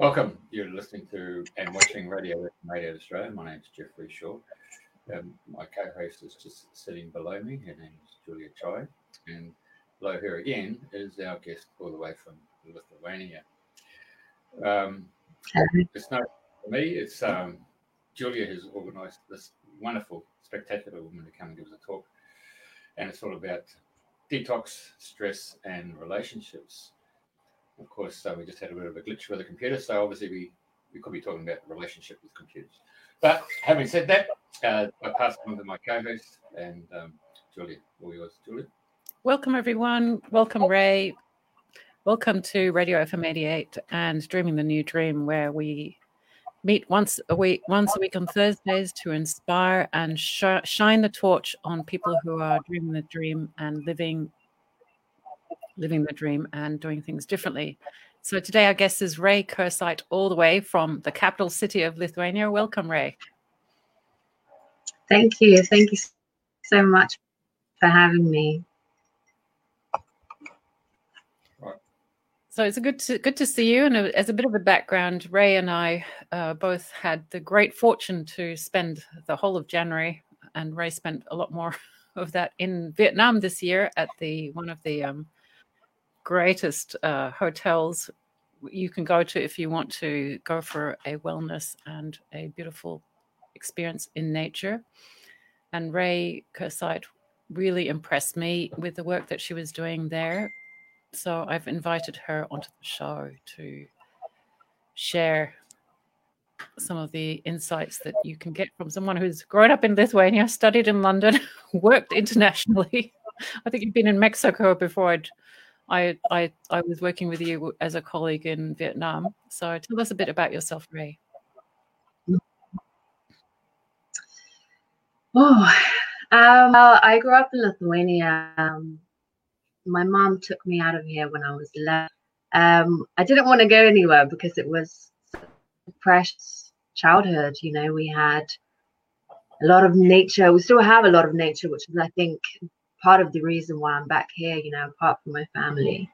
Welcome. You're listening to and watching Radio Radio Australia. My name is Jeffrey Shaw. Um, my co-host is just sitting below me. Her name is Julia Chai, and below her again is our guest all the way from Lithuania. Um, it's not for me. It's um, Julia has organised this wonderful, spectacular woman to come and give us a talk, and it's all about detox, stress, and relationships. Of course, so we just had a bit of a glitch with the computer, so obviously we, we could be talking about the relationship with computers. But having said that, uh, I pass on to my co-host and um, Julia. All yours, Julia. Welcome, everyone. Welcome, Rai. Welcome to Radio FM 88 and Dreaming the New Dream, where we meet once a week, once a week on Thursdays to inspire and sh- shine the torch on people who are dreaming the dream and living living the dream and doing things differently. So today our guest is Rai Kersyte, all the way from the capital city of Lithuania. Welcome, Rai. Thank you. Thank you so much for having me. So it's a good to, good to see you. And as a bit of a background, Rai and I uh, both had the great fortune to spend the whole of January, and Rai spent a lot more of that in Vietnam this year at the one of the um, greatest uh, hotels you can go to if you want to go for a wellness and a beautiful experience in nature. And Rai Kersyte really impressed me with the work that she was doing there so I've invited her onto the show to share some of the insights that you can get from someone who's grown up in Lithuania, studied in London, worked internationally. I think you've been in Mexico before I'd, I, I, I was working with you as a colleague in Vietnam. So tell us a bit about yourself, Rai. Oh, um, well, I grew up in Lithuania. Um, my mom took me out of here when I was 11. Um, I didn't want to go anywhere because it was precious childhood. You know, we had a lot of nature. We still have a lot of nature, which is, I think, part of the reason why I'm back here, you know, apart from my family.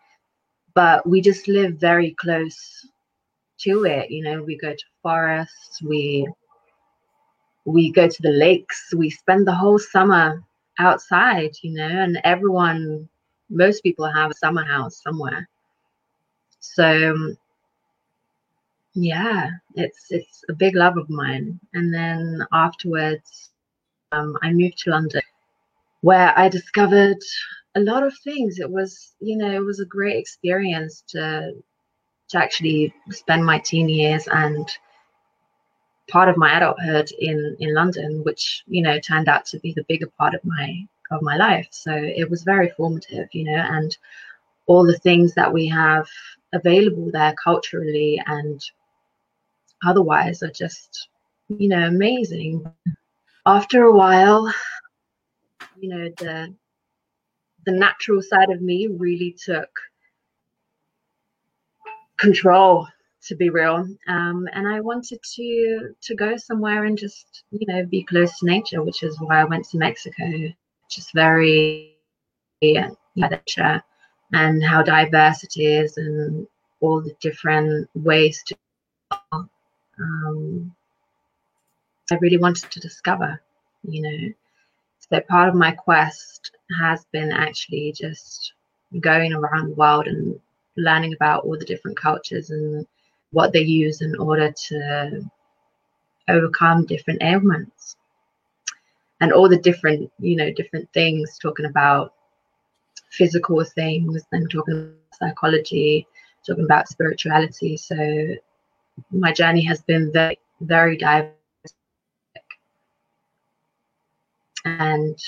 But we just live very close to it. You know, we go to forests, we we go to the lakes, we spend the whole summer outside, you know, and everyone most people have a summer house somewhere. So yeah, it's it's a big love of mine. And then afterwards, um, I moved to London, where I discovered a lot of things. It was, you know, it was a great experience to to actually spend my teen years and part of my adulthood in in London, which you know turned out to be the bigger part of my of my life. So it was very formative, you know, and all the things that we have available there culturally and otherwise are just, you know, amazing. After a while, you know, the the natural side of me really took control to be real um, and i wanted to to go somewhere and just you know be close to nature which is why i went to mexico just very yeah, nature and how diverse it is and all the different ways to um, I really wanted to discover, you know. So part of my quest has been actually just going around the world and learning about all the different cultures and what they use in order to overcome different ailments. And all the different you know different things talking about physical things then talking about psychology talking about spirituality. So my journey has been very very diverse and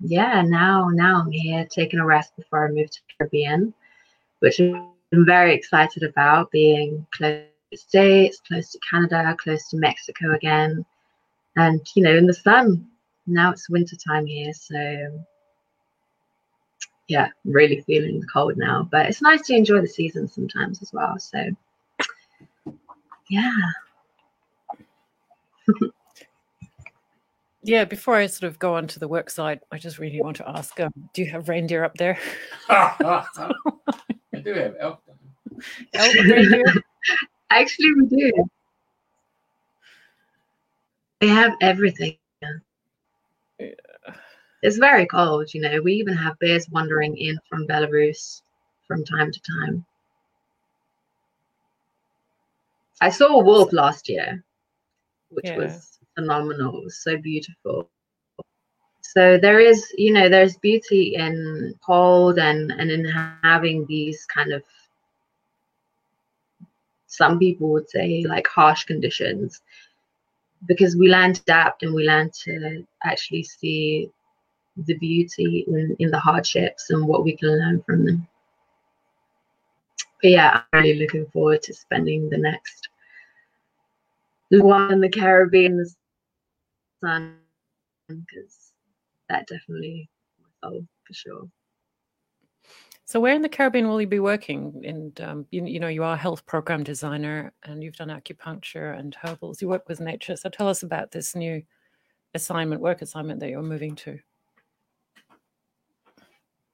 yeah now now i'm here taking a rest before i move to caribbean which i'm very excited about being close to states close to canada close to mexico again and you know in the sun now it's winter time here, so yeah, really feeling the cold now. But it's nice to enjoy the season sometimes as well. So yeah. yeah, before I sort of go on to the work side, I just really want to ask um, do you have reindeer up there? I do have elk. Elk reindeer? Actually, we do. They have everything. Yeah. It's very cold, you know. We even have bears wandering in from Belarus from time to time. I saw a wolf last year, which Yeah. was phenomenal. So beautiful. So there is, you know, there's beauty in cold and and in having these kind of some people would say like harsh conditions because we learn to adapt and we learn to actually see the beauty in, in the hardships and what we can learn from them. But yeah, I'm really looking forward to spending the next one in the Caribbean, sun, because that definitely my soul for sure. So, where in the Caribbean will you be working? And um, you, you know, you are a health program designer, and you've done acupuncture and herbals. You work with nature. So, tell us about this new assignment, work assignment that you're moving to.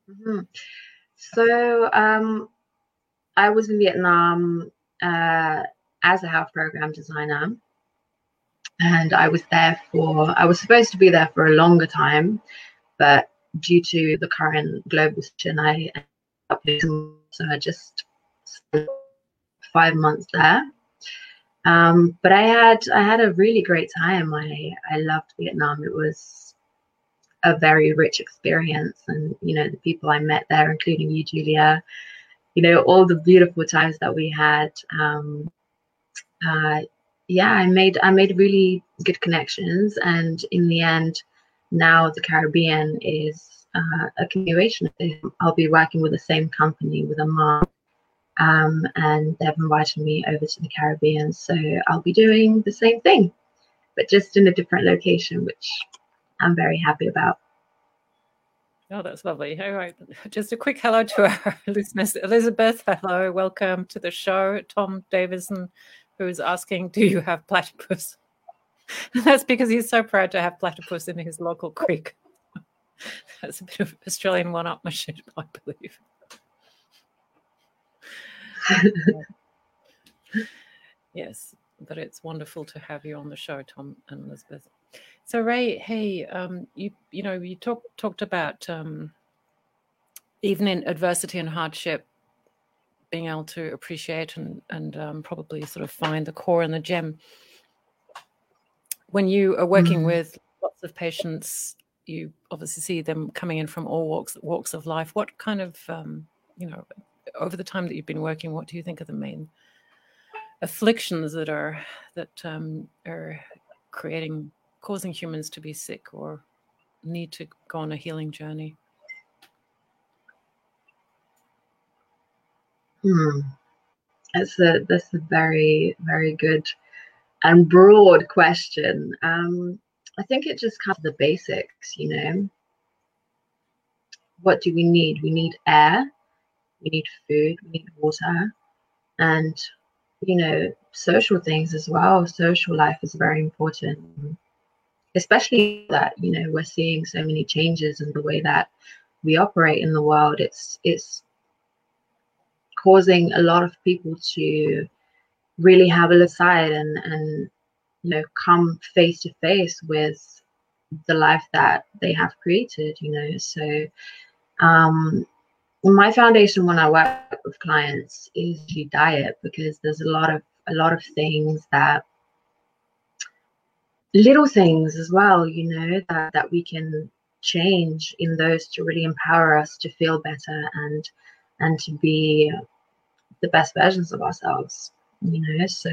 Mhm. So um, I was in Vietnam uh, as a health program designer, and I was there for. I was supposed to be there for a longer time, but due to the current global situation, I so I just spent five months there. Um, but I had I had a really great time. I I loved Vietnam. It was a very rich experience and you know the people i met there including you julia you know all the beautiful times that we had um uh yeah i made i made really good connections and in the end now the caribbean is uh, a continuation i'll be working with the same company with Aman um, and they've invited me over to the caribbean so i'll be doing the same thing but just in a different location which I'm very happy about. Oh, that's lovely. All right. Just a quick hello to our listeners. Elizabeth, hello. Welcome to the show. Tom Davison, who's asking, Do you have platypus? that's because he's so proud to have platypus in his local creek. That's a bit of Australian one upmanship, I believe. yes, but it's wonderful to have you on the show, Tom and Elizabeth. So Rai, hey, um, you you know you talked talked about um, even in adversity and hardship, being able to appreciate and and um, probably sort of find the core and the gem. When you are working Mm. with lots of patients, you obviously see them coming in from all walks walks of life. What kind of um, you know over the time that you've been working, what do you think are the main afflictions that are that um, are creating causing humans to be sick or need to go on a healing journey? Hmm. That's a that's a very very good and broad question. Um, I think it just covers the basics. You know, what do we need? We need air, we need food, we need water, and you know, social things as well. Social life is very important, especially that you know we're seeing so many changes in the way that we operate in the world. It's it's causing a lot of people to really have a look aside and and you know come face to face with the life that they have created you know? So um my foundation when i work with clients is usually diet because there's a lot of a lot of things that little things as well you know that that we can change in those to really empower us to feel better and and to be the best versions of ourselves you know? So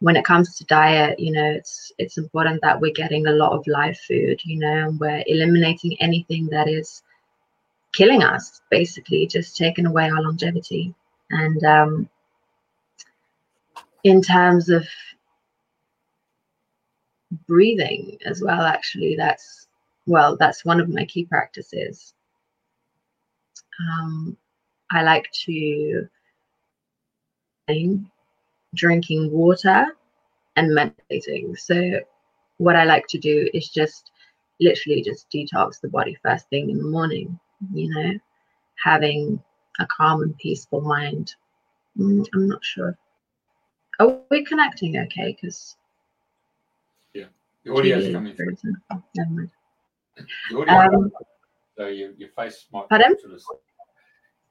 when it comes to diet you know it's it's important that we're getting a lot of live food you know and we're eliminating anything that is killing us basically just taking away our longevity. And um in terms of breathing as well actually that's well that's one of my key practices. Um i like to drinking water and meditating. So what I like to do is just literally just detox the body first thing in the morning, you know, having a calm and peaceful mind. Mm, I'm not sure. Are we connecting okay? Because yeah, the audio is coming through. Oh, never mind. The audio, um, so your, your face might pardon? Sort of,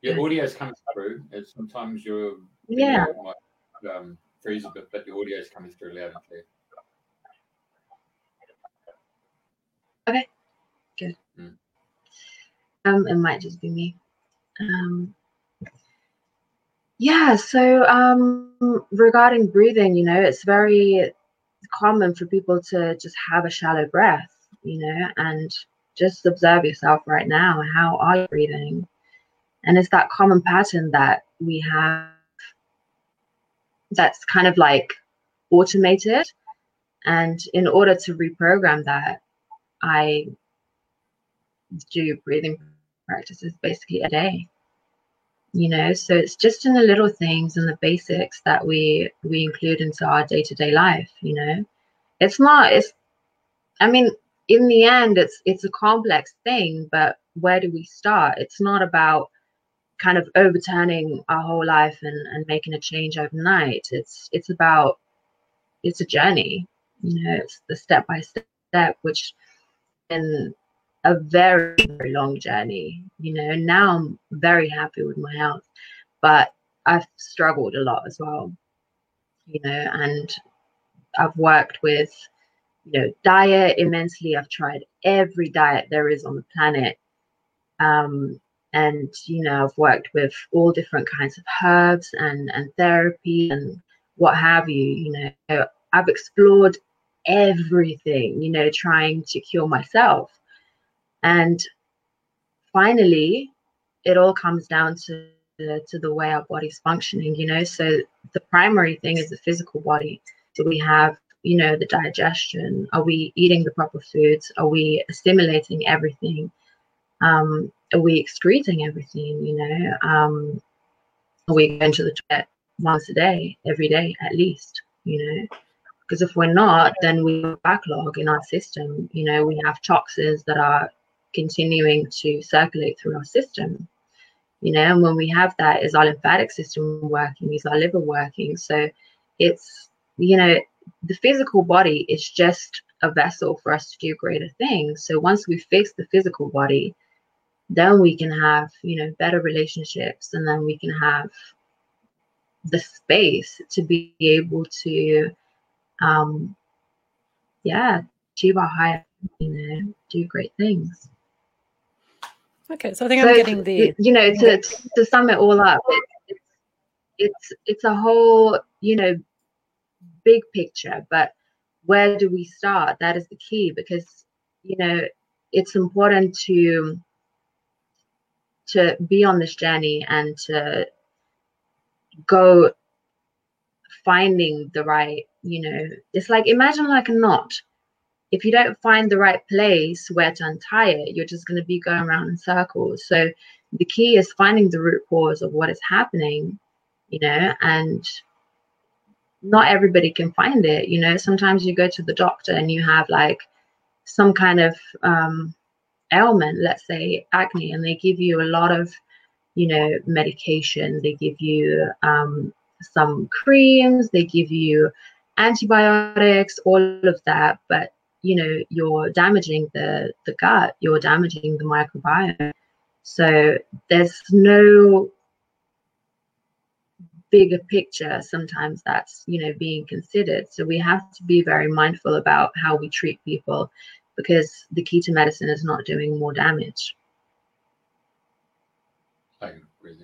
your audio is coming through. It's sometimes your yeah might um, freeze a bit, but the audio is coming through loud and clear. Okay, good. Mm. Um, it might just be me. Um, yeah, so um, regarding breathing, you know, it's very common for people to just have a shallow breath, you know, and just observe yourself right now. How are you breathing? And it's that common pattern that we have that's kind of like automated. And in order to reprogram that, I do breathing practices basically a day you know? So it's just in the little things and the basics that we we include into our day-to-day life you know? It's not it's i mean in the end it's it's a complex thing but where do we start? It's not about kind of overturning our whole life and, and making a change overnight it's it's about it's a journey you know it's the step by step which in a very, very long journey. You know, now I'm very happy with my health, but I've struggled a lot as well. You know, and I've worked with, you know, diet immensely. I've tried every diet there is on the planet. Um, and you know, I've worked with all different kinds of herbs and and therapy and what have you. You know, I've explored everything. You know, trying to cure myself and finally, it all comes down to the, to the way our body's functioning, you know. So the primary thing is the physical body. do we have, you know, the digestion. Are we eating the proper foods? Are we assimilating everything? Um, are we excreting everything? You know, um, are we going to the toilet once a day, every day at least? You know, because if we're not, then we backlog in our system. You know, we have toxins that are continuing to circulate through our system. You know, and when we have that, is our lymphatic system working? Is our liver working? So it's, you know, the physical body is just a vessel for us to do greater things. So once we fix the physical body, then we can have, you know, better relationships and then we can have the space to be able to um yeah achieve our higher you know do great things Okay, so I think so I'm getting the. You know, to to sum it all up, it's it's it's a whole you know big picture, but where do we start? That is the key because you know it's important to to be on this journey and to go finding the right you know it's like imagine like a knot if you don't find the right place where to untie it, you're just going to be going around in circles. So the key is finding the root cause of what is happening, you know, and not everybody can find it. You know, sometimes you go to the doctor and you have like some kind of um, ailment, let's say acne, and they give you a lot of, you know, medication. They give you um, some creams, they give you antibiotics, all of that. But you know you're damaging the the gut you're damaging the microbiome so there's no bigger picture sometimes that's you know being considered so we have to be very mindful about how we treat people because the key to medicine is not doing more damage I agree.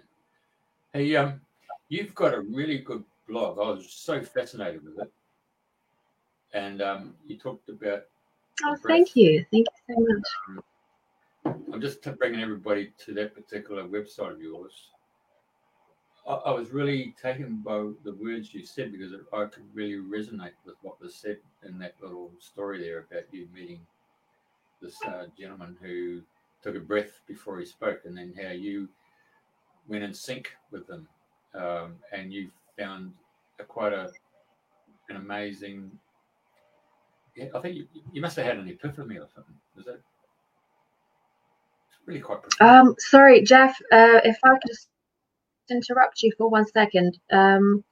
Hey, um, you've got a really good blog. I was so fascinated with it and um, you talked about. Oh, thank you, thank you so much. Um, I'm just bringing everybody to that particular website of yours. I, I, was really taken by the words you said because I could really resonate with what was said in that little story there about you meeting this uh, gentleman who took a breath before he spoke, and then how you went in sync with them, um, and you found a, quite a an amazing I think you, you must have had an epiphany or something. Is that? Really quite. Profound. Um, sorry, Jeff. Uh, if I could just interrupt you for one second. Um,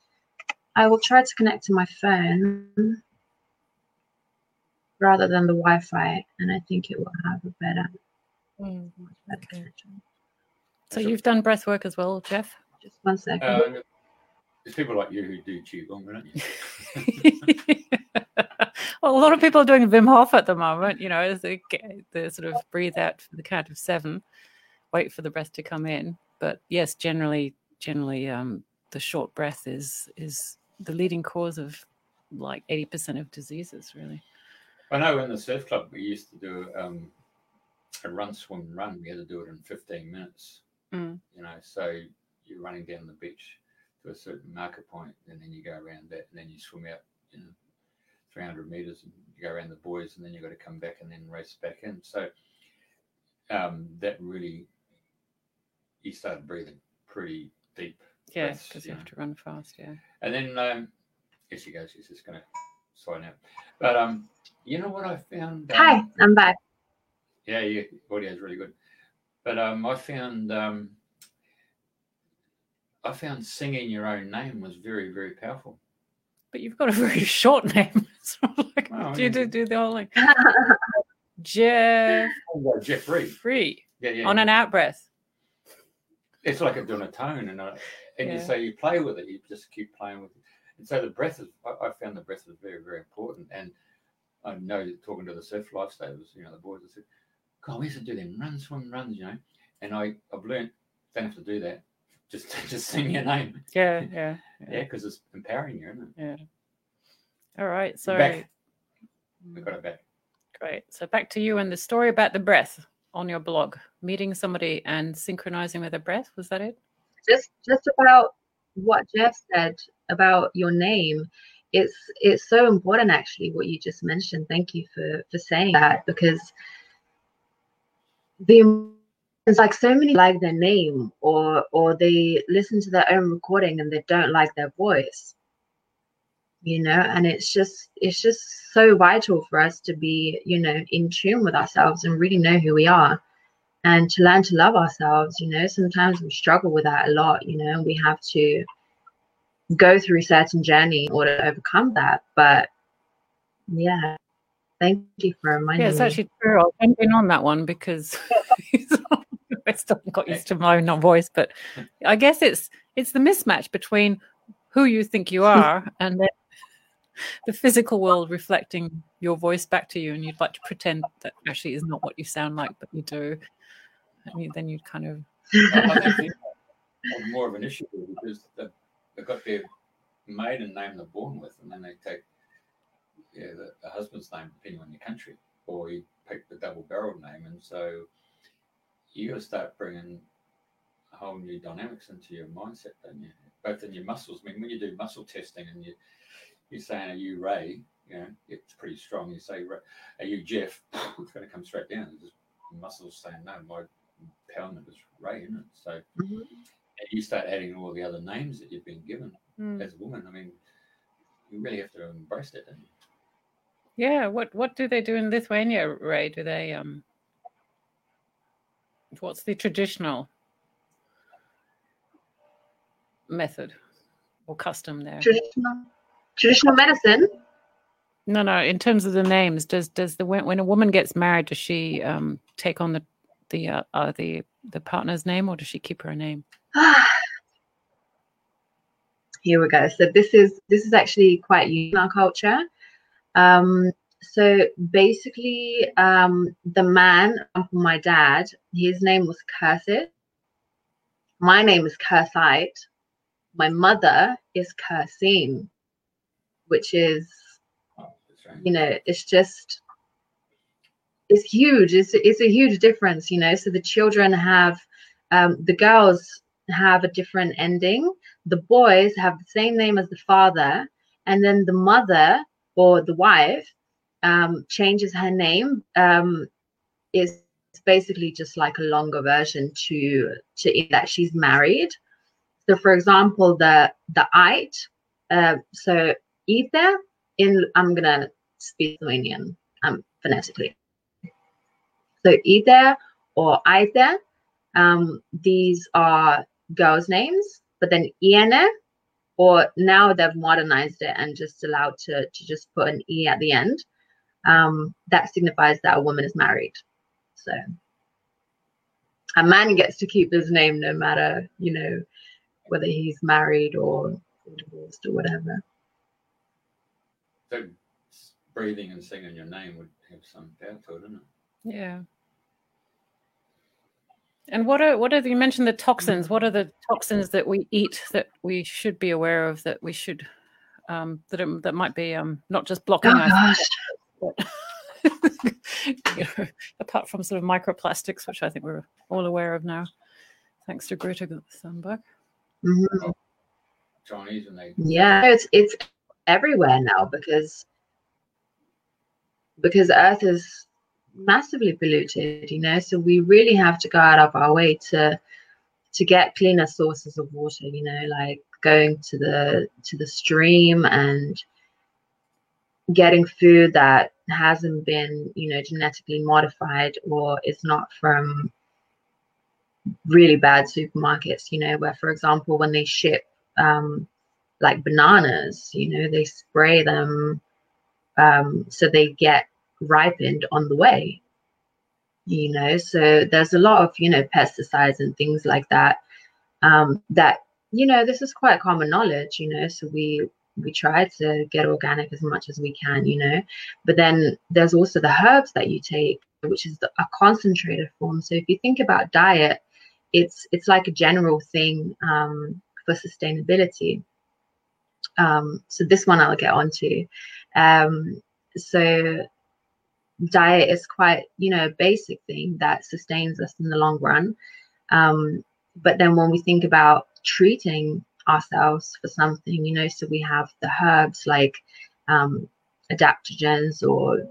I will try to connect to my phone rather than the Wi-Fi, and I think it will have a better. Mm, okay. So you've done breath work as well, Jeff? Just one second. Uh, there's people like you who do qigong, don't you? well, a lot of people are doing Wim Hof at the moment. You know, as they, they sort of breathe out for the count of seven, wait for the breath to come in. But yes, generally, generally, um, the short breath is is the leading cause of like eighty percent of diseases. Really. I know in the surf club we used to do um, a run, swim, run. We had to do it in fifteen minutes. Mm. You know, so you're running down the beach to a certain marker point, and then you go around that, and then you swim out, you know, 300 meters, and you go around the buoys, and then you've got to come back and then race back in. So um, that really, you start breathing pretty deep. Yeah, because you, you have to run fast. Yeah. And then, um, here she goes. She's just going to sign out. But um, you know what I found? Um, Hi, I'm back. Yeah, yeah, audio is really good. But um, I found um, I found singing your own name was very, very powerful. But you've got a very short name. like, oh, do you do, do the whole thing? Jeff. Oh, Jeffrey. Free. Yeah, yeah. On yeah. an out breath. It's like doing a tone, and a, and yeah. you say you play with it. You just keep playing with it. And so the breath is. I, I found the breath is very, very important. And I know talking to the surf lifesavers, you know, the boys, I said, God, we used to do them run, swim, runs, you know. And I, I've learned don't have to do that just just sing your name. Yeah, yeah, yeah, because yeah, it's empowering you, isn't it? Yeah. All right, so back. we got it back. Great. So back to you and the story about the breath on your blog, meeting somebody and synchronizing with the breath. Was that it? Just just about what Jeff said about your name. It's it's so important actually what you just mentioned. Thank you for for saying that because the it's like so many like their name or or they listen to their own recording and they don't like their voice you know and it's just it's just so vital for us to be you know in tune with ourselves and really know who we are and to learn to love ourselves you know sometimes we struggle with that a lot you know we have to go through a certain journey in order to overcome that but yeah thank you for reminding me. yeah it's me. actually true i'll jump in on that one because I still got used to my own voice, but I guess it's it's the mismatch between who you think you are and then the physical world reflecting your voice back to you, and you'd like to pretend that actually is not what you sound like, but you do. And you, then you kind of. More of an issue because they've got their maiden name they're born with, and then they take yeah the, the husband's name depending on your country, or you pick the double barrel name, and so you got to start bringing a whole new dynamics into your mindset, don't you? Both in your muscles. I mean, when you do muscle testing and you you're saying, "Are you Rai?" You know, it's pretty strong. You say, "Are you Jeff?" It's going to come straight down. Just muscles saying, "No, my empowerment is Rai," isn't it? So, mm-hmm. and you start adding all the other names that you've been given mm. as a woman. I mean, you really have to embrace that, don't you? Yeah. What What do they do in Lithuania, Rai? Do they um What's the traditional method or custom there? Traditional, traditional medicine. No, no. In terms of the names, does does the when a woman gets married, does she um, take on the the uh, uh, the the partner's name, or does she keep her name? Here we go. So this is this is actually quite unique in our culture. Um, so basically, um, the man, my dad, his name was Cursed. My name is Kersyte. My mother is Cursim, which is, you know, it's just, it's huge. It's, it's a huge difference, you know. So the children have, um, the girls have a different ending. The boys have the same name as the father. And then the mother or the wife um, changes her name um, is basically just like a longer version to to that she's married. So, for example, the the it, uh, so either in I'm gonna speak Lithuanian um, phonetically. So either or either, um, these are girls' names, but then Iene or now they've modernized it and just allowed to, to just put an E at the end. Um, that signifies that a woman is married. So a man gets to keep his name no matter, you know, whether he's married or divorced or whatever. So breathing and singing your name would have some power to it, wouldn't it? Yeah. And what are what are the, you mentioned the toxins? What are the toxins that we eat that we should be aware of that we should um, that are, that might be um, not just blocking Oh our gosh. but, you know, apart from sort of microplastics, which I think we're all aware of now, thanks to Greta Thunberg. Mhm. Chinese and they Yeah, it's it's everywhere now because because Earth is massively polluted, you know. So we really have to go out of our way to to get cleaner sources of water, you know, like going to the to the stream and getting food that hasn't been, you know, genetically modified or is not from really bad supermarkets, you know, where for example when they ship um like bananas, you know, they spray them um, so they get ripened on the way, you know. So there's a lot of, you know, pesticides and things like that. Um, that, you know, this is quite common knowledge, you know. So we we try to get organic as much as we can, you know. But then there's also the herbs that you take, which is the, a concentrated form. So if you think about diet, it's it's like a general thing um, for sustainability um, so this one I'll get onto. Um, so diet is quite, you know, a basic thing that sustains us in the long run. Um, but then when we think about treating ourselves for something, you know, so we have the herbs like um, adaptogens or,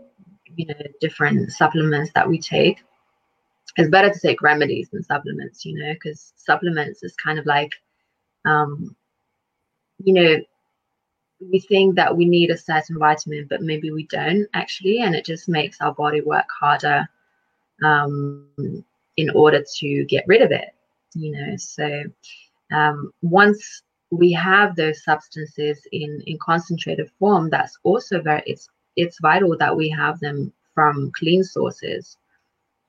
you know, different supplements that we take. It's better to take remedies than supplements, you know, because supplements is kind of like, um, you know, we think that we need a certain vitamin, but maybe we don't actually, and it just makes our body work harder um, in order to get rid of it. You know, so um, once we have those substances in in concentrated form, that's also very it's it's vital that we have them from clean sources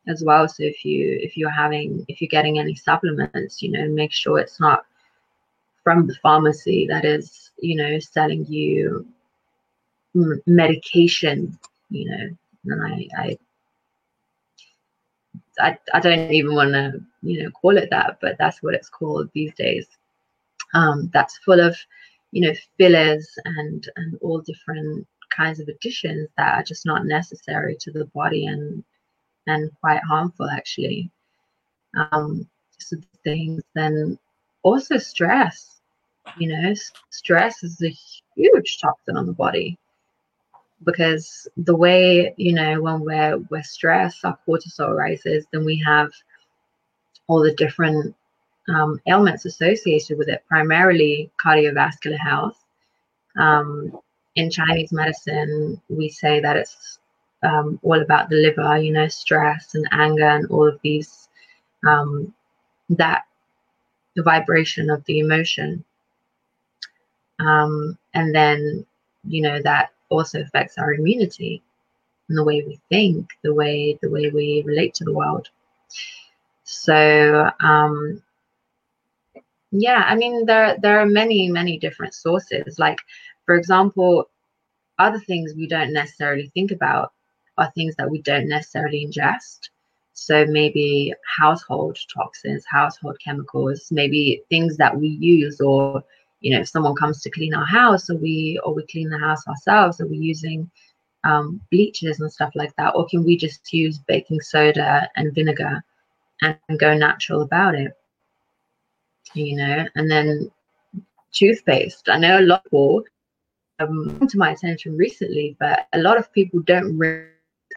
as well. So if you if you're having if you're getting any supplements, you know, make sure it's not from the pharmacy that is you know selling you medication you know and I, I I I don't even want to you know call it that but that's what it's called these days. Um that's full of you know fillers and and all different kinds of additions that are just not necessary to the body and and quite harmful actually. Um so things then also stress you know stress is a huge toxin on the body. Because the way you know when we're we're stressed our cortisol rises then we have all the different um, ailments associated with it primarily cardiovascular health. Um, in chinese medicine we say that it's um, all about the liver you know stress and anger and all of these um, that the vibration of the emotion um, and then you know that also affects our immunity and the way we think the way the way we relate to the world. So um yeah i mean there there are many many different sources. Like for example other things we don't necessarily think about are things that we don't necessarily ingest. So maybe household toxins household chemicals maybe things that we use or you know if someone comes to clean our house or we or we clean the house ourselves are we using um, bleaches and stuff like that? Or can we just use baking soda and vinegar and go natural about it? You know and then toothpaste. I know a lot of people um, to my attention recently but a lot of people don't rinse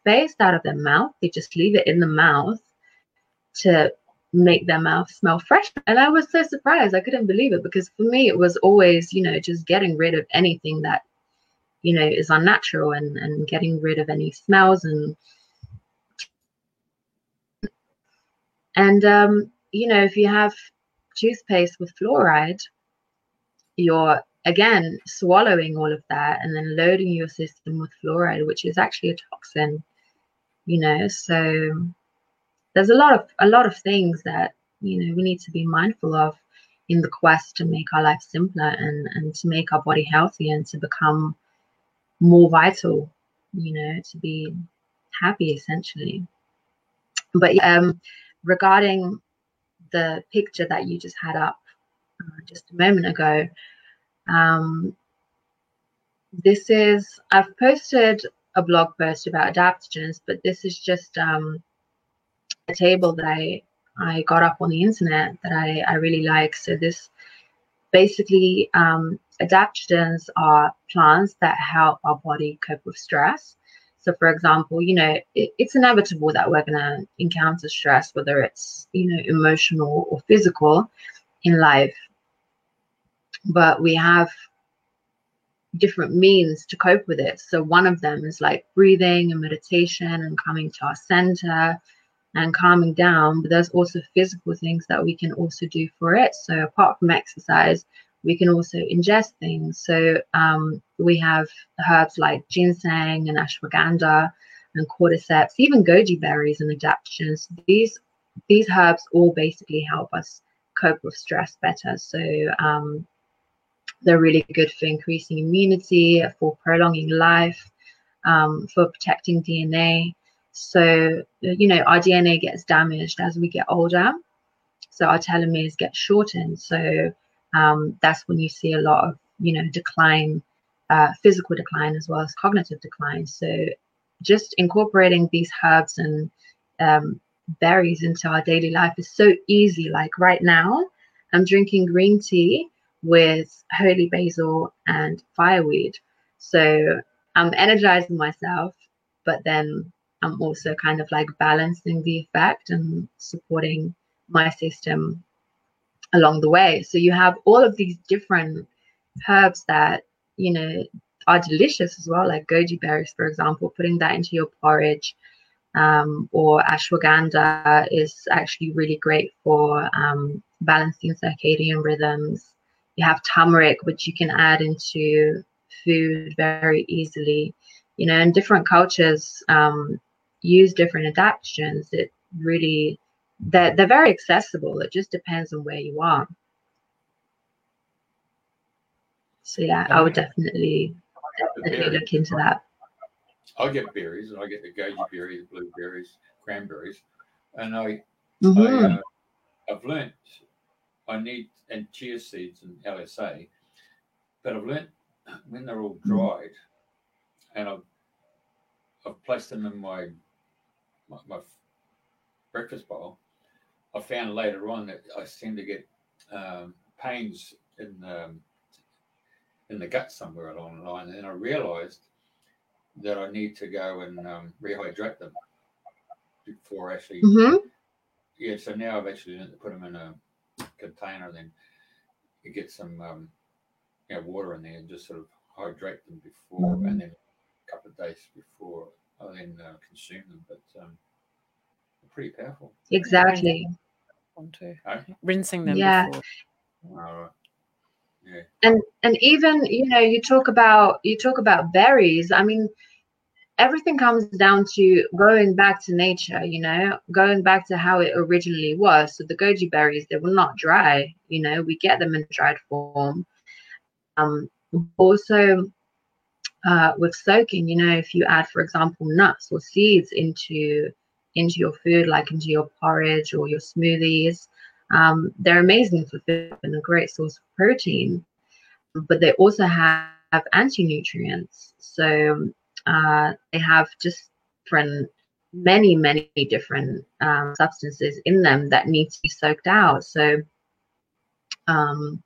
toothpaste out of their mouth. They just leave it in the mouth to make their mouth smell fresh. And I was so surprised. I couldn't believe it because for me, it was always, you know, just getting rid of anything that, you know, is unnatural and, and getting rid of any smells and, and, um, you know, if you have toothpaste with fluoride, you're again, swallowing all of that and then loading your system with fluoride, which is actually a toxin, you know. So there's a lot of a lot of things that you know we need to be mindful of in the quest to make our life simpler and and to make our body healthy and to become more vital, you know, to be happy essentially. But um, regarding the picture that you just had up uh, just a moment ago, um, this is, I've posted a blog post about adaptogens, but this is just um, table that I, I got up on the internet that I, I really like. So this basically um, adaptogens are plants that help our body cope with stress. So, for example, you know, it, it's inevitable that we're going to encounter stress, whether it's, you know, emotional or physical in life. But we have different means to cope with it. So, one of them is like breathing and meditation and coming to our center and calming down. But there's also physical things that we can also do for it. So, apart from exercise, we can also ingest things. So um, we have herbs like ginseng and ashwagandha and cordyceps, even goji berries and adaptogens. These these herbs all basically help us cope with stress better. So um, they're really good for increasing immunity, for prolonging life, um, for protecting DNA. So you know our DNA gets damaged as we get older, so our telomeres get shortened. So um, that's when you see a lot of you know decline uh, physical decline as well as cognitive decline. So just incorporating these herbs and um, berries into our daily life is so easy. Like right now i'm drinking green tea with holy basil and fireweed. So i'm energizing myself but then i'm also kind of like balancing the effect and supporting my system along the way. So you have all of these different herbs that, you know, are delicious as well, like goji berries, for example, putting that into your porridge. Um, or ashwagandha is actually really great for um, balancing circadian rhythms. You have turmeric, which you can add into food very easily. You know, in different cultures um, use different adaptogens. It really they're, they're very accessible. It just depends on where you are. So yeah, I would definitely, definitely look into that. I get berries, and I get the goji berries, blueberries, cranberries, and I, mm-hmm. I uh, I've learnt I need and chia seeds and LSA, but I've learnt when they're all mm-hmm. dried, and I've I've placed them in my my, my breakfast bowl, I found later on that I seem to get um, pains in um, in the gut somewhere along the line, and then I realised that I need to go and um, rehydrate them before actually. Mm-hmm. Yeah, so now I've actually put them in a container, then you get some um, you know, water in there and just sort of hydrate them before, mm-hmm. and then a couple of days before I then uh, consume them. But um, pretty powerful. Exactly. To rinsing them. Yeah. Before. yeah. And and even you know you talk about you talk about berries. I mean, everything comes down to going back to nature. You know, going back to how it originally was. So the goji berries they were not dry. You know, we get them in dried form. Um, also uh, with soaking, you know, if you add, for example, nuts or seeds into into your food, like into your porridge or your smoothies. Um, they're amazing for food and a great source of protein, but they also have, have anti-nutrients. So uh, they have just different, many, many different um, substances in them that need to be soaked out. So um,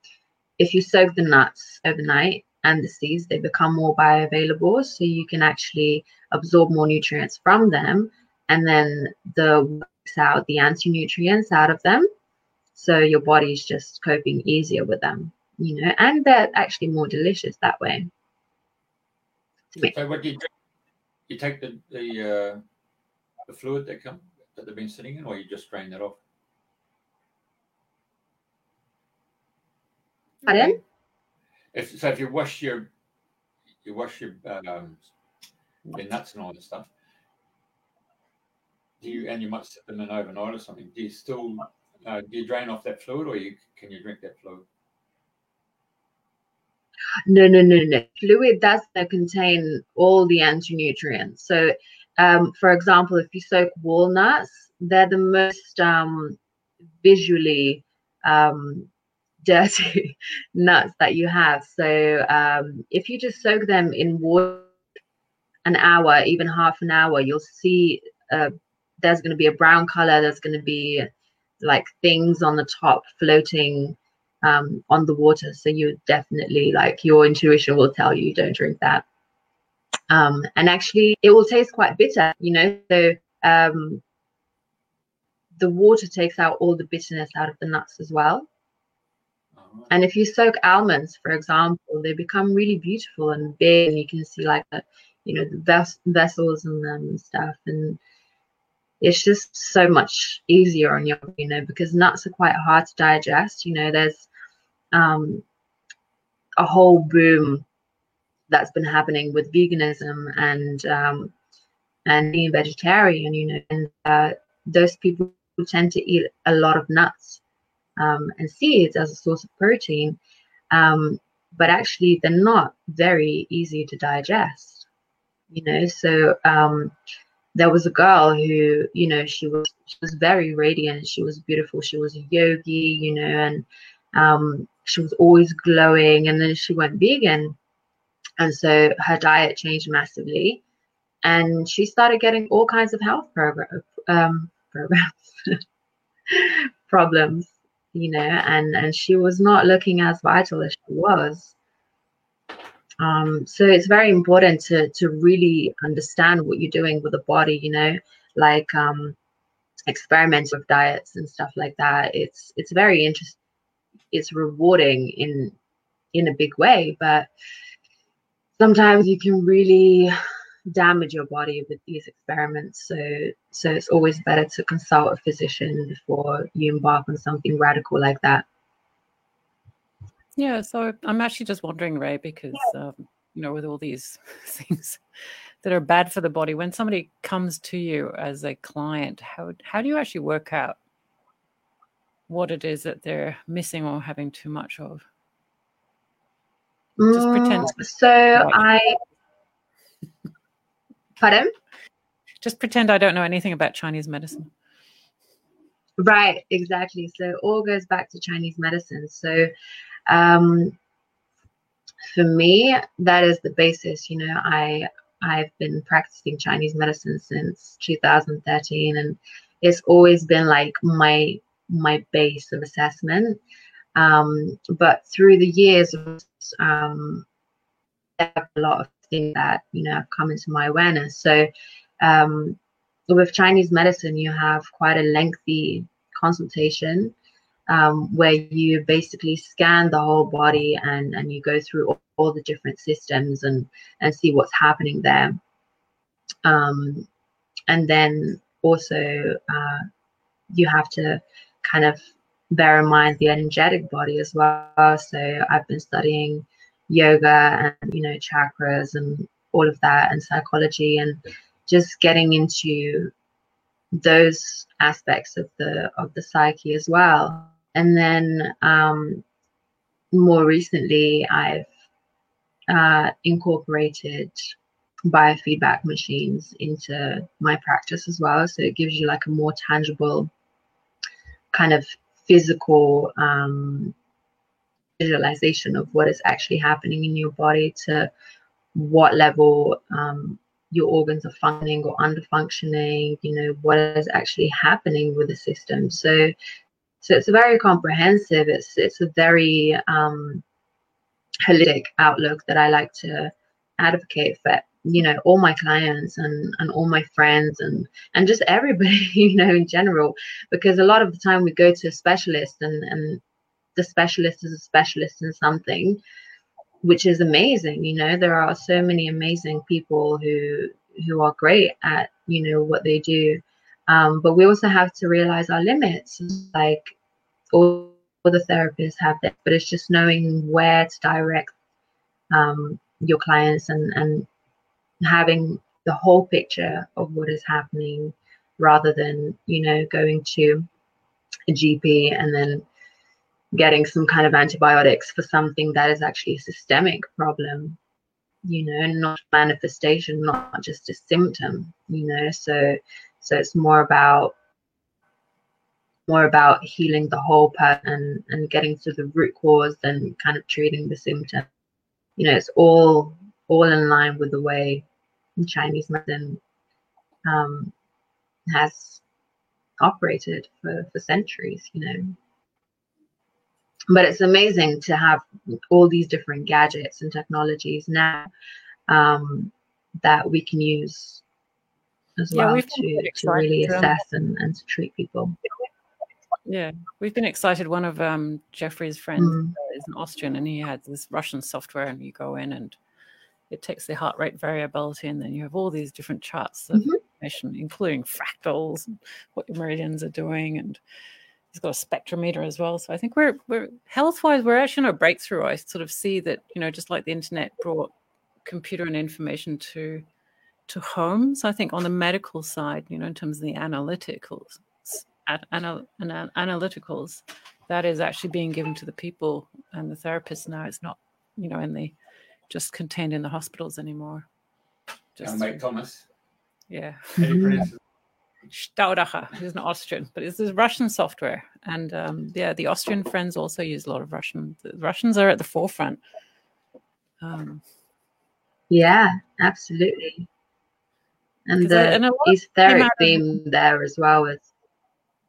if you soak the nuts overnight and the seeds, they become more bioavailable. So you can actually absorb more nutrients from them and then the works out the anti-nutrients out of them so your body's just coping easier with them you know and they're actually more delicious that way so what do you do, you take the the uh, the fluid that come that they've been sitting in or you just drain that off Pardon? If so, if you wash your you wash your um, your nuts and all that stuff, do you and you might sit them in overnight or something? Do you still uh, do you drain off that fluid, or you can you drink that fluid? No, no, no, no. Fluid does contain all the anti-nutrients. So, um, for example, if you soak walnuts, they're the most um, visually um, dirty nuts that you have. So um, if you just soak them in water an hour, even half an hour, you'll see uh, there's going to be a brown color. There's going to be like things on the top floating um, on the water. So you definitely like your intuition will tell you don't drink that. Um, and actually, it will taste quite bitter, you know. So um, the water takes out all the bitterness out of the nuts as well. And if you soak almonds, for example, they become really beautiful and big, and you can see like the, you know, the ves- vessels in them and stuff. And it's just so much easier on your, you know, because nuts are quite hard to digest. You know, there's um, a whole boom that's been happening with veganism and um, and being vegetarian. You know, and uh, those people tend to eat a lot of nuts um, and seeds as a source of protein, um, but actually they're not very easy to digest. You know, so um, there was a girl who, you know, she was she was very radiant. She was beautiful. She was a yogi, you know, and um, she was always glowing. And then she went vegan, and so her diet changed massively, and she started getting all kinds of health um, programs problems you know, and and she was not looking as vital as she was. Um, so it's very important to to really understand what you're doing with the body, you know, like um, experiments with diets and stuff like that. It's it's very interesting. It's rewarding in in a big way, but sometimes you can really damage your body with these experiments. So so it's always better to consult a physician before you embark on something radical like that. Yeah, so I'm actually just wondering, Rai, because um, you know, with all these things that are bad for the body, when somebody comes to you as a client, how how do you actually work out what it is that they're missing or having too much of? Just pretend. Mm, so I Pardon? Just pretend I don't know anything about Chinese medicine. Right, exactly. So all goes back to Chinese medicine. So um, for me, that is the basis. You know, I I've been practicing Chinese medicine since 2013, and it's always been like my my base of assessment. Um, but through the years, um, a lot of things that you know have come into my awareness. So um, with Chinese medicine, you have quite a lengthy consultation um, where you basically scan the whole body and and you go through all, all the different systems and and see what's happening there. Um, and then also uh, you have to kind of bear in mind the energetic body as well. So I've been studying yoga and you know chakras and all of that and psychology and just getting into those aspects of the of the psyche as well. And then um, more recently i've uh, incorporated biofeedback machines into my practice as well. So it gives you like a more tangible kind of physical um, visualization of what is actually happening in your body to what level um, your organs are functioning or under functioning you know what is actually happening with the system. So so it's a very comprehensive. It's it's a very um, holistic outlook that i like to advocate for you know all my clients and and all my friends and and just everybody you know in general because a lot of the time we go to a specialist and and the specialist is a specialist in something which is amazing you know? There are so many amazing people who who are great at you know what they do. Um, but we also have to realize our limits like all all the therapists have that but it's just knowing where to direct um, your clients and and having the whole picture of what is happening rather than you know going to a gp and then getting some kind of antibiotics for something that is actually a systemic problem you know not manifestation not just a symptom you know. So so it's more about more about healing the whole person and, getting to the root cause than kind of treating the symptom. You know it's all all in line with the way chinese medicine um, has operated for, for centuries you know but it's amazing to have all these different gadgets and technologies now um, that we can use as yeah, well to, to really assess and, and to treat people. Yeah, we've been excited. One of um, Jeffrey's friends mm. is an Austrian, and he had this Russian software, and you go in and it takes the heart rate variability, and then you have all these different charts of mm-hmm. information, including fractals, and what your meridians are doing, and he's got a spectrometer as well. So I think we're we're health wise, we're actually on a breakthrough. I sort of see that you know, just like the internet brought computer and information to to homes. I think on the medical side, you know, in terms of the analyticals, anal, anal, analyticals, that is actually being given to the people and the therapists now. It's not, you know, in the just contained in the hospitals anymore. Just Mike Thomas. Yeah. Staudacher, who's an Austrian, but it's this Russian software. And um, yeah, the Austrian friends also use a lot of Russian. The Russians are at the forefront. Um, yeah, absolutely. And the and etheric theme there as well is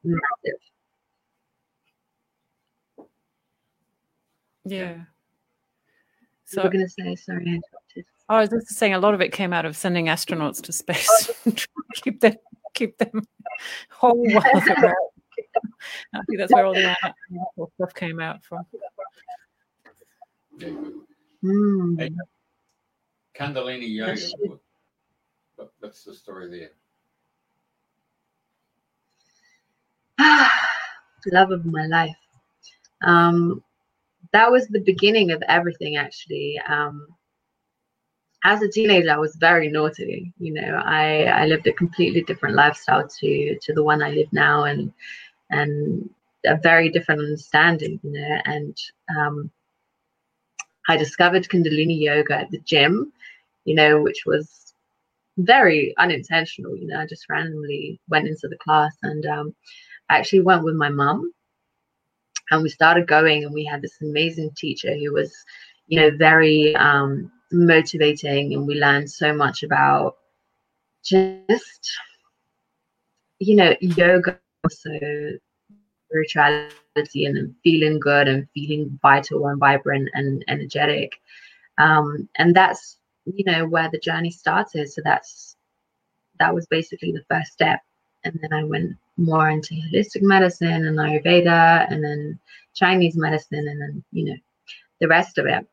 massive. Yeah. So we're going to say, sorry, I interrupted. I was just saying a lot of it came out of sending astronauts to space keep them keep them whole while they're I think that's where all the stuff came out from. Mm. Hey, Kundalini yoga. What, what's the story there? Love of my life. Um, that was the beginning of everything, actually. Um, as a teenager, I was very naughty. You know, I, I lived a completely different lifestyle to to the one I live now, and and a very different understanding. You know, and um, I discovered Kundalini yoga at the gym. You know, which was very unintentional. You know, I just randomly went into the class, and um, I actually went with my mum, and we started going, and we had this amazing teacher who was, you know, very um, motivating and we learned so much about just you know yoga also spirituality and feeling good and feeling vital and vibrant and energetic. Um, and that's you know where the journey started. So that's that was basically the first step. And then i went more into holistic medicine and ayurveda and then chinese medicine and then you know the rest of it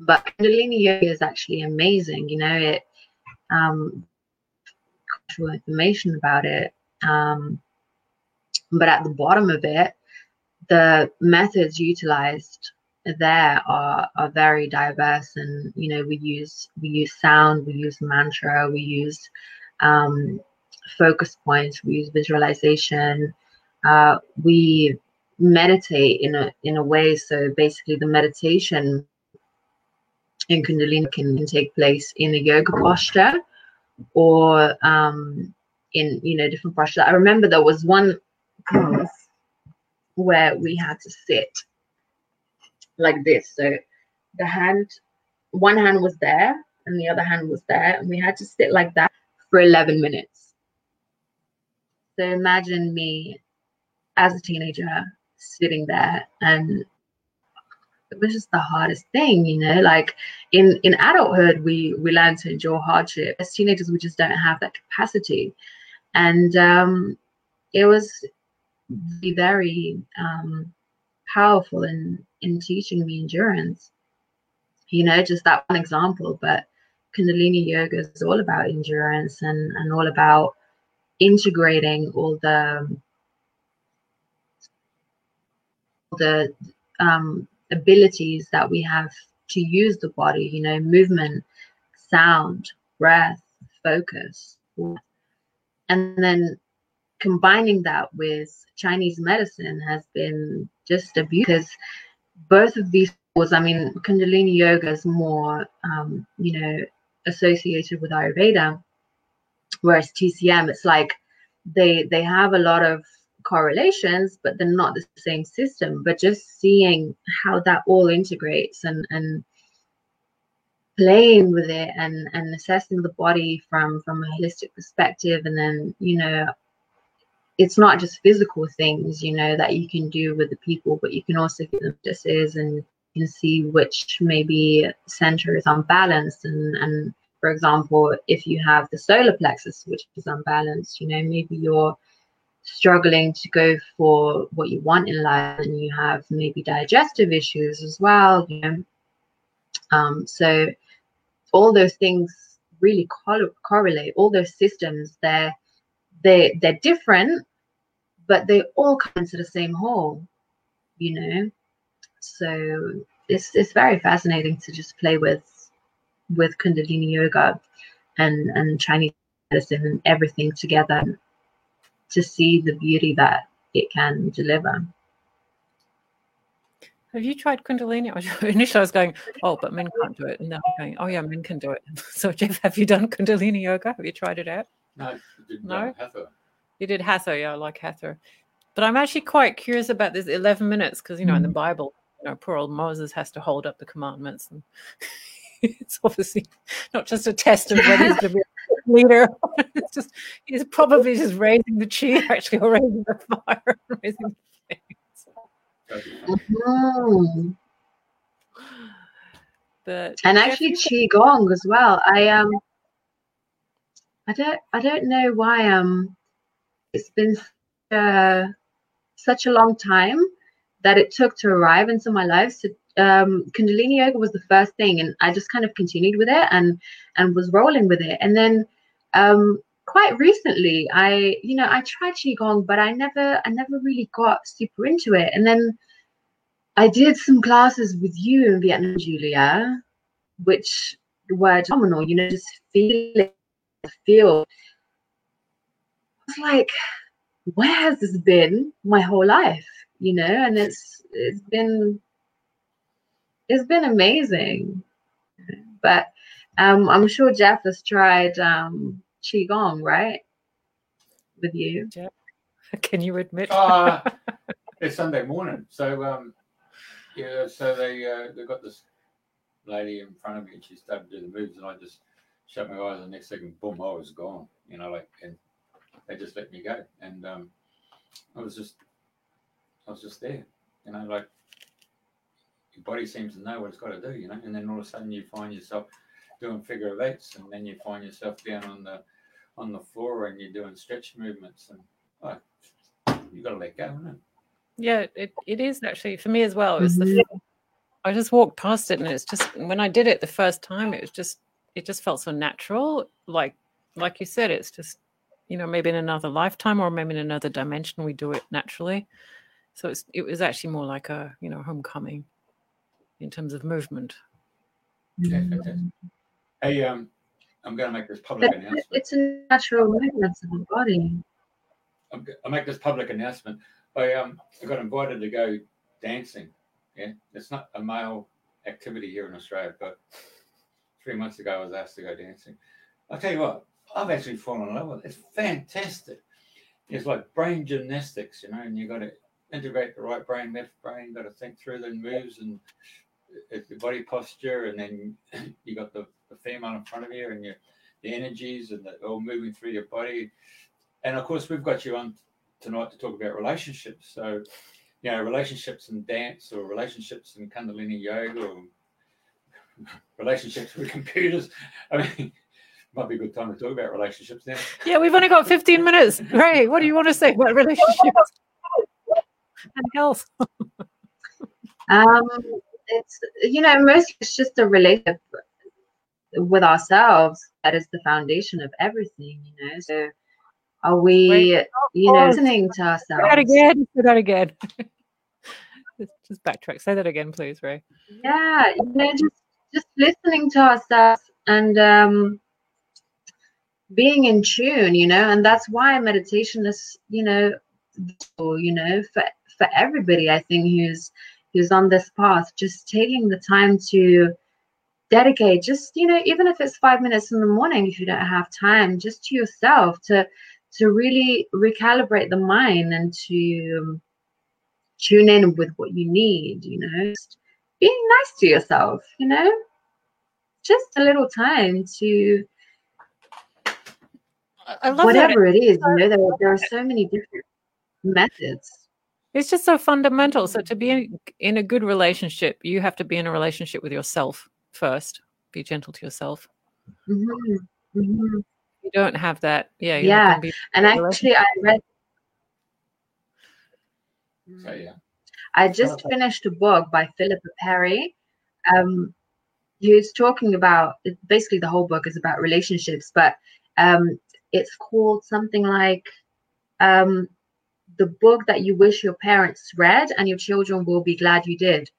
but Kundalini yoga is actually amazing. You know, it um, information about it. Um, but at the bottom of it, the methods utilized there are are very diverse and you know we use we use sound we use mantra we use um, focus points we use visualization uh, we meditate in a in a way so basically the meditation in Kundalini can take place in a yoga posture or um, in you know different postures. I remember there was one class where we had to sit like this. So the hand, one hand was there and the other hand was there, and we had to sit like that for 11 minutes. So imagine me as a teenager sitting there and it was just the hardest thing, you know. Like in in adulthood, we we learn to endure hardship. As teenagers, we just don't have that capacity, and um, it was very um, powerful in in teaching me endurance. You know, just that one example. But Kundalini yoga is all about endurance and and all about integrating all the the um, abilities that we have to use the body, you know, movement, sound, breath, focus. And then combining that with Chinese medicine has been just a beauty because both of these tools, I mean, Kundalini Yoga is more, um, you know, associated with Ayurveda, whereas TCM, it's like they they have a lot of correlations, but they're not the same system. But just seeing how that all integrates and and playing with it and and assessing the body from from a holistic perspective, and then you know, it's not just physical things, you know, that you can do with the people, but you can also give them disses and you can see which maybe center is unbalanced and and for example, if you have the solar plexus, which is unbalanced, you know, maybe you're struggling to go for what you want in life and you have maybe digestive issues as well you know? Um, so all those things really co- correlate. All those systems they're they they're different but they all come into the same whole you know? So it's it's very fascinating to just play with with kundalini yoga and and chinese medicine and everything together to see the beauty that it can deliver. Have you tried Kundalini? Initially, I was going, oh, but men can't do it. And now I'm going, oh, yeah, men can do it. So, Jeff, have you done Kundalini yoga? Have you tried it out? No, you did no. Hatha. You did Hatha, yeah, I like Hatha. But I'm actually quite curious about this 11 minutes because, you know, mm. in the mm. Bible, you know, poor old Moses has to hold up the commandments. And it's obviously not just a test of whether he's to be leader. it's just he's probably just raising the chi actually or raising the fire, raising the mm-hmm. But and actually qigong as well. I um I don't I don't know why um it's been uh, such a long time that it took to arrive into my life. So um, Kundalini yoga was the first thing, and I just kind of continued with it and and was rolling with it. And then um, quite recently, I you know I tried qigong, but I never I never really got super into it. And then I did some classes with you in Vietnam, Julia, which were phenomenal. You know, just feeling feel. It's like, where has this been my whole life? You know, and it's it's been it's been amazing. But um, I'm sure Jeff has tried um, qigong, right? With you, Jeff. Can you admit? uh, it's Sunday morning, so um, yeah. So they uh, they got this lady in front of me, and she started to do the moves, and I just shut my eyes, and next second, boom, I was gone. You know, like, and they just let me go, and um, I was just, I was just there. You know, like your body seems to know what it's got to do, you know, and then all of a sudden you find yourself doing figure of eights, and then you find yourself down on the on the floor and you're doing stretch movements, and oh, you got to let go, isn't it? Yeah, it, it is actually for me as well. It was mm-hmm. the I just walked past it, and it's just when I did it the first time, it was just it just felt so natural, like like you said, it's just you know maybe in another lifetime or maybe in another dimension we do it naturally. So it's it was actually more like a you know homecoming in terms of movement. Okay, fantastic. Hey, um, I'm going to make this public announcement. It's a natural movement of the body. I'll make this public announcement. I um I got invited to go dancing. Yeah, it's not a male activity here in Australia, but three months ago I was asked to go dancing. I'll tell you what, I've actually fallen in love with it. It's fantastic. It's like brain gymnastics, you know, and you've got to integrate the right brain, left brain, got to think through the moves and the body posture, and then you got the, the female in front of you, and your the energies and the, all moving through your body. And of course, we've got you on tonight to talk about relationships. So, you know, relationships and dance, or relationships and Kundalini yoga, or relationships with computers. I mean. Might be a good time to talk about relationships now. Yeah, we've only got 15 minutes. Rai, what do you want to say about relationships and health? um, it's you know mostly it's just a relationship with ourselves that is the foundation of everything you know? So are we Wait, you know listening to ourselves that again. Say that again. Just backtrack. Say that again, please, Rai. Yeah, you know, just just listening to ourselves and um, being in tune, you know, and that's why meditation is, you know, you know, for for everybody, I think who's who's on this path, just taking the time to dedicate, just you know, even if it's five minutes in the morning, if you don't have time, just to yourself to to really recalibrate the mind and to um, tune in with what you need, you know, just being nice to yourself, you know, just a little time to I love whatever it is, you uh, know, there, there are so many different methods. It's just so fundamental. So to be in, in a good relationship, you have to be in a relationship with yourself first. Be gentle to yourself. Mm-hmm. Mm-hmm. You don't have that, yeah. Yeah, and actually, I read. So yeah. I just finished a book by Philippa Perry. Um, he was talking about basically the whole book is about relationships, but um, it's called something like um, the book that you wish your parents read and your children will be glad you did.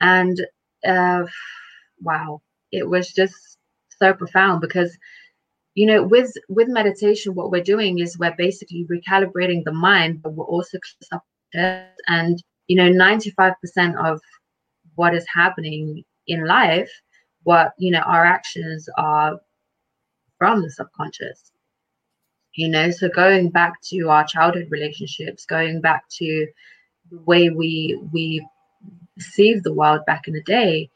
And uh, wow, it was just so profound because you know with with meditation what we're doing is we're basically recalibrating the mind but we're also and you know 95% of what is happening in life what you know our actions are from the subconscious you know so going back to our childhood relationships going back to the way we we perceive the world back in the day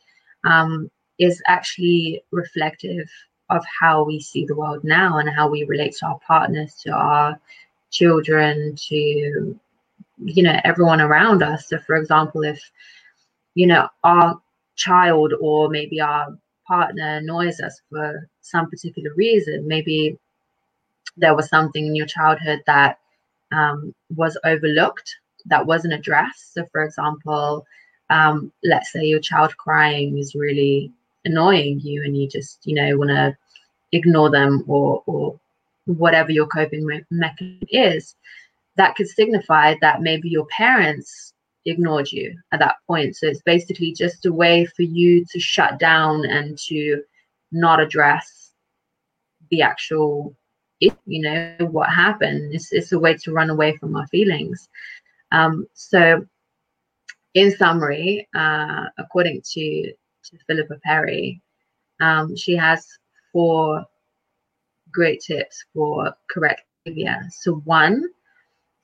um, is actually reflective of how we see the world now and how we relate to our partners to our children to you know everyone around us. So for example if you know our child or maybe our partner annoys us for some particular reason maybe there was something in your childhood that um, was overlooked that wasn't addressed. So for example um, let's say your child crying is really annoying you and you just you know want to ignore them or or whatever your coping me- mechanism is that could signify that maybe your parents ignored you at that point. So it's basically just a way for you to shut down and to not address the actual you know what happened it's, it's a way to run away from our feelings um, so in summary uh, according to to Philippa Perry. Um, she has four great tips for correct behavior. So, one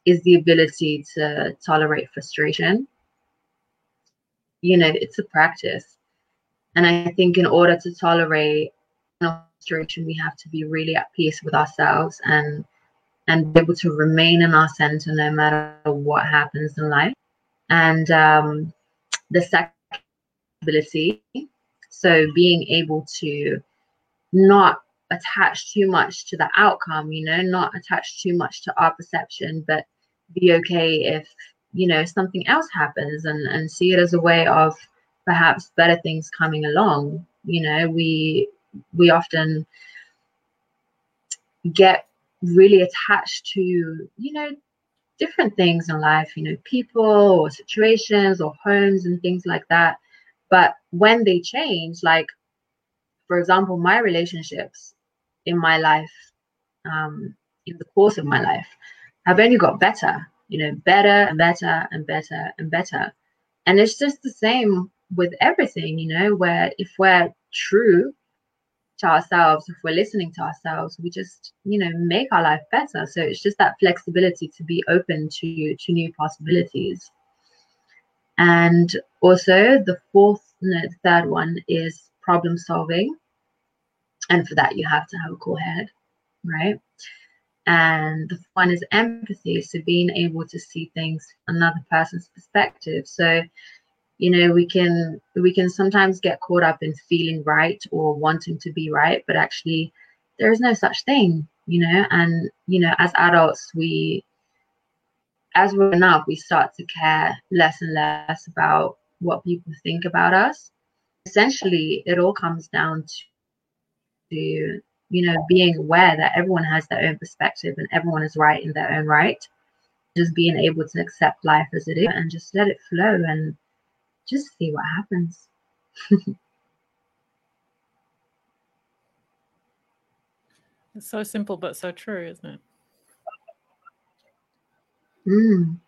is the ability to tolerate frustration. You know, it's a practice. And I think in order to tolerate frustration, we have to be really at peace with ourselves and and be able to remain in our center no matter what happens in life. And um, the second ability. So being able to not attach too much to the outcome, you know, not attach too much to our perception, but be okay if, you know, something else happens and, and see it as a way of perhaps better things coming along. You know, we we often get really attached to, you know, different things in life, you know, people or situations or homes and things like that. But when they change, like for example, my relationships in my life, um, in the course of my life, have only got better, you know, better and better and better and better. And it's just the same with everything, you know, where if we're true to ourselves, if we're listening to ourselves, we just, you know, make our life better. So it's just that flexibility to be open to to new possibilities. And also the fourth, no, the third one is problem solving. And for that, you have to have a cool head, right? And the one is empathy. So being able to see things another person's perspective. So, you know, we can we can sometimes get caught up in feeling right or wanting to be right, but actually there is no such thing, you know, and you know, as adults we as we're up, we start to care less and less about what people think about us. Essentially, it all comes down to, to you know, being aware that everyone has their own perspective and everyone is right in their own right. Just being able to accept life as it is and just let it flow and just see what happens. it's so simple but so true, isn't it? Mm.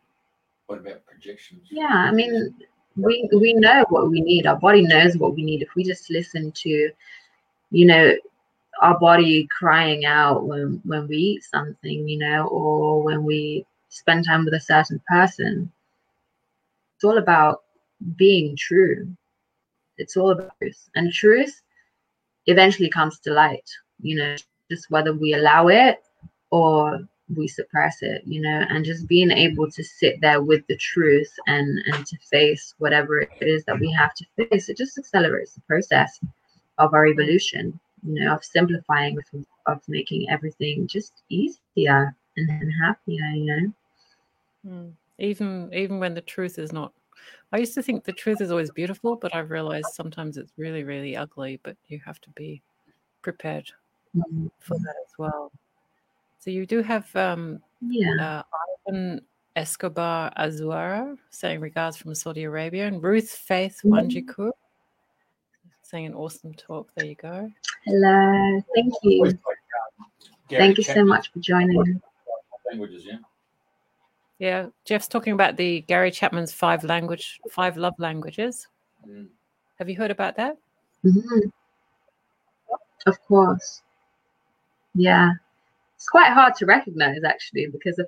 What about projections? Yeah, I mean, we we know what we need. Our body knows what we need. If we just listen to, you know, our body crying out when when we eat something, you know, or when we spend time with a certain person. It's all about being true. It's all about truth. And truth eventually comes to light, you know, just whether we allow it or we suppress it, you know, and just being able to sit there with the truth and and to face whatever it is that we have to face, it just accelerates the process of our evolution, you know, of simplifying, of making everything just easier and, happier, you know. Mm. Even even when the truth is not I used to think the truth is always beautiful, but I've realized sometimes it's really, really ugly, but you have to be prepared mm-hmm. for that as well. So you do have um, yeah. uh, Ivan Escobar Azuara saying regards from Saudi Arabia and Ruth Faith mm-hmm. Wanjiku saying an awesome talk. There you go. Hello. Thank you. Thank you so much for joining. Languages, yeah. Yeah, Jeff's talking about the Gary Chapman's five language, five love languages. Mm. Have you heard about that? Mm-hmm. Of course. Yeah, it's quite hard to recognize actually because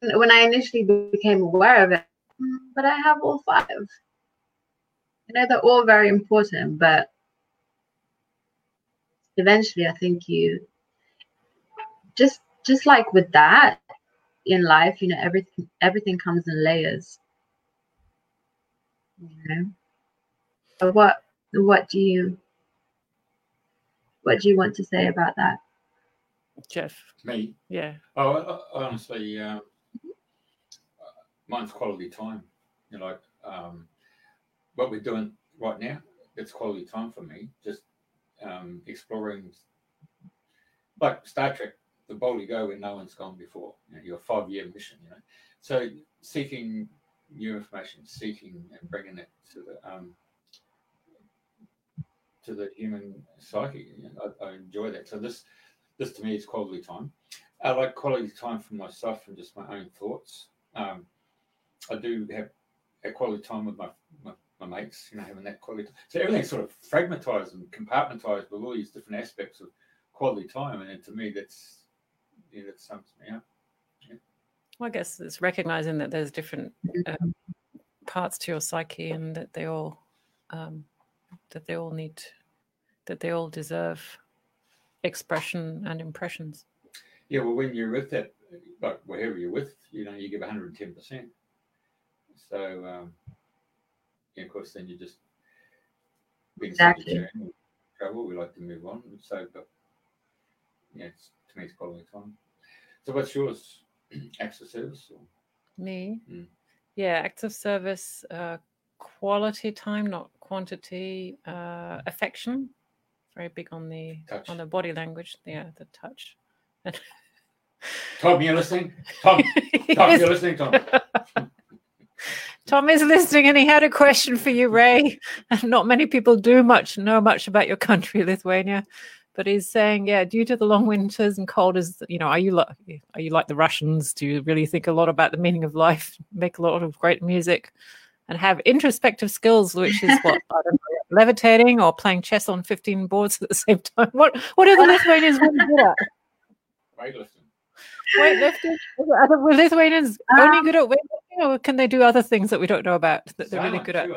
when I initially became aware of it, mm, but I have all five. You know, they're all very important, but eventually, I think you just just like with that in life, you know, everything everything comes in layers. You know, but what what do you what do you want to say about that, Jeff? Me? Yeah. Oh, honestly, um, mine's quality time. You know, like um, what we're doing right now. It's quality time for me. Just um, exploring, like Star Trek the boldly go where no one's gone before. You know, your five-year mission. You know, so seeking new information, seeking and bringing it to the um, to the human psyche. You know, I, I, enjoy that. So this this to me is quality time. I like quality time for myself and just my own thoughts. Um, I do have a quality time with my, my, my mates, you know, having that quality. Time. So everything's sort of fragmentized and compartmentized with all these different aspects of quality time, and to me, that's yeah, that sums me up. Yeah. Well, I guess it's recognizing that there's different uh, parts to your psyche, and that they all um, that they all need that they all deserve expression and impressions. Yeah, well, when you're with that, like wherever you're with, you know, you give 110 percent. So, um, yeah, of course, then you just exactly. travel. We like to move on. So, but yeah, it's to me it's quality time. So what's yours? Acts of service? Or? Me? Mm. Yeah, acts of service, uh, quality time, not quantity, uh, affection. Very big on the touch. on the body language. Yeah, the touch. Tom, you're listening? Tom, Tom, you're listening, Tom. Tom is listening, and he had a question for you, Rai. Not many people do much know much about your country, Lithuania but he's saying, yeah, due to the long winters and cold, is you know, are you like are you like the Russians? Do you really think a lot about the meaning of life? Make a lot of great music, and have introspective skills, which is what I don't know, levitating or playing chess on fifteen boards at the same time. What what are the Lithuanians really good at? Weightlifting. Weightlifting. Are the Lithuanians um, only good at weightlifting, or can they do other things that we don't know about that they're really good at?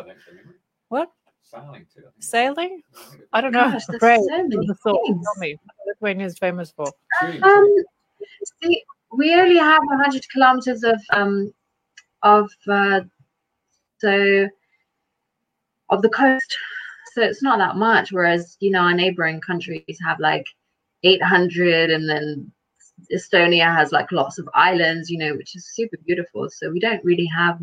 what? Sailing too. Sailing? I don't know. Gosh, there's Great. so many things. Tell me, Lithuania is famous for. Um, see, we only have 100 kilometers of um of uh, so of the coast, so it's not that much. Whereas you know our neighboring countries have like 800, and then Estonia has like lots of islands, you know, which is super beautiful. So we don't really have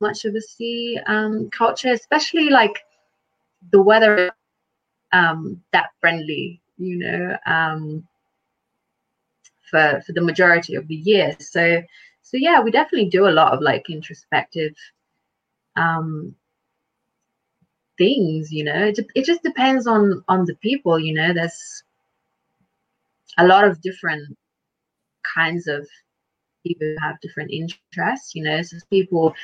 much of a sea um, culture, especially like the weather um, that friendly, you know, um, for for the majority of the year. So so yeah, we definitely do a lot of like introspective um, things. You know, it, it just depends on on the people. You know, there's a lot of different kinds of people have different interests. You know, so people,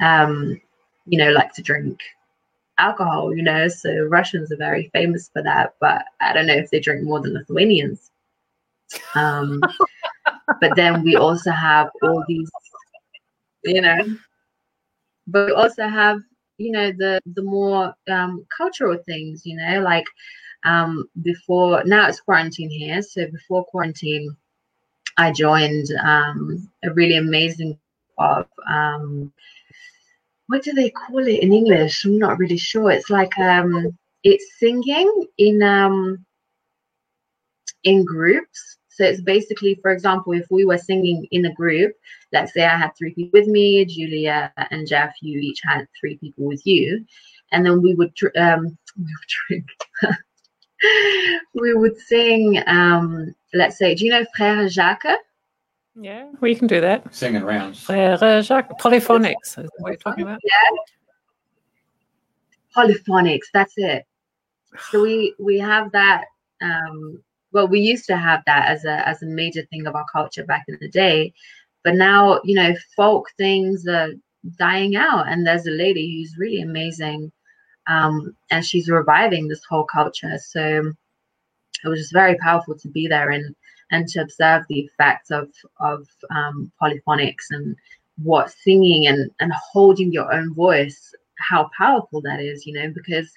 um, you know, like to drink alcohol. You know, so Russians are very famous for that, but I don't know if they drink more than Lithuanians. Um, but then we also have all these, you know, but we also have, you know, the the more um, cultural things, you know, like um, before now it's quarantine here. So before quarantine, I joined um, a really amazing of um, what do they call it in English? I'm not really sure. It's like um, it's singing in um, in groups. So it's basically, for example, if we were singing in a group, let's say I had three people with me, Julia and Jeff, you each had three people with you, and then we would um, we would drink. we would sing. Um, let's say, do you know Frère Jacques? Yeah, we can do that. Singing rounds. Frère Jacques, polyphonics is what you're talking about. Yeah. Polyphonics, that's it. So we we have that um well we used to have that as a as a major thing of our culture back in the day but now you know folk things are dying out and there's a lady who's really amazing um, and she's reviving this whole culture so it was just very powerful to be there and and to observe the effects of of um, polyphonics and what singing and and holding your own voice how powerful that is you know because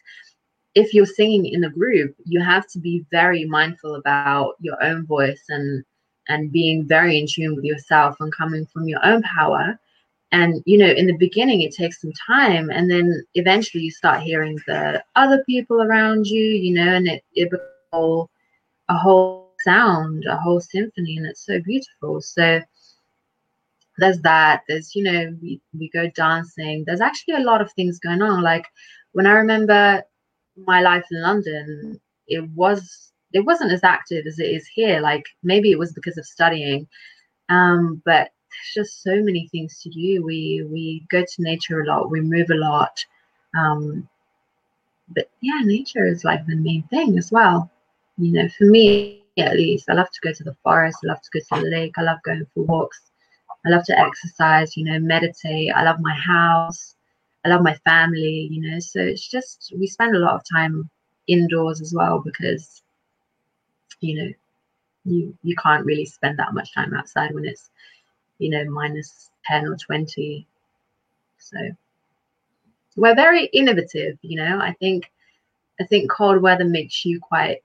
if you're singing in a group, you have to be very mindful about your own voice and and being very in tune with yourself and coming from your own power. And you know, in the beginning, it takes some time, and then eventually you start hearing the other people around you, you know, and it it becomes a whole, sound, a whole symphony, and it's so beautiful. So there's that. There's you know, we we go dancing. There's actually a lot of things going on. Like when I remember my life in London, it was it wasn't as active as it is here. Like maybe it was because of studying, um, but there's just so many things to do. We we go to nature a lot. We move a lot. Um, but yeah, nature is like the main thing as well. You know, for me at least, I love to go to the forest. I love to go to the lake. I love going for walks. I love to exercise. You know, meditate. I love my house. I love my family, you know. So it's just we spend a lot of time indoors as well because you know you you can't really spend that much time outside when it's you know minus 10 or 20 so we're very innovative you know. I think i think cold weather makes you quite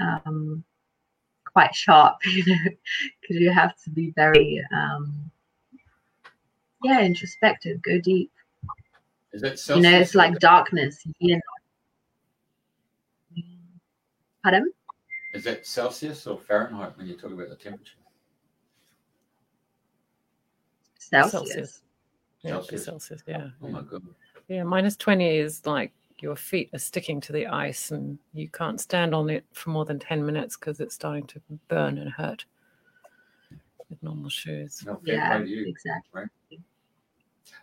um quite sharp you know because you have to be very um yeah introspective go deep. Is it Celsius? you know it's like darkness you know pardon? Is that Celsius or Fahrenheit when you talk about the temperature? Celsius, Celsius. Yeah, Celsius. Celsius. Yeah. Oh my god. Yeah, minus 20 is like your feet are sticking to the ice and you can't stand on it for more than 10 minutes because it's starting to burn and hurt with normal shoes. No, yeah you. exactly